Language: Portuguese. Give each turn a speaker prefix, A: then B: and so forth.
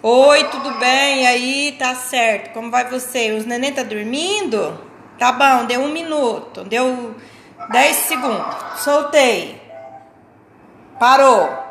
A: Oi, tudo bem? E aí, tá certo? Como vai você? Os neném tá dormindo? Tá bom, deu um minuto, deu 10 segundos. Soltei. Parou.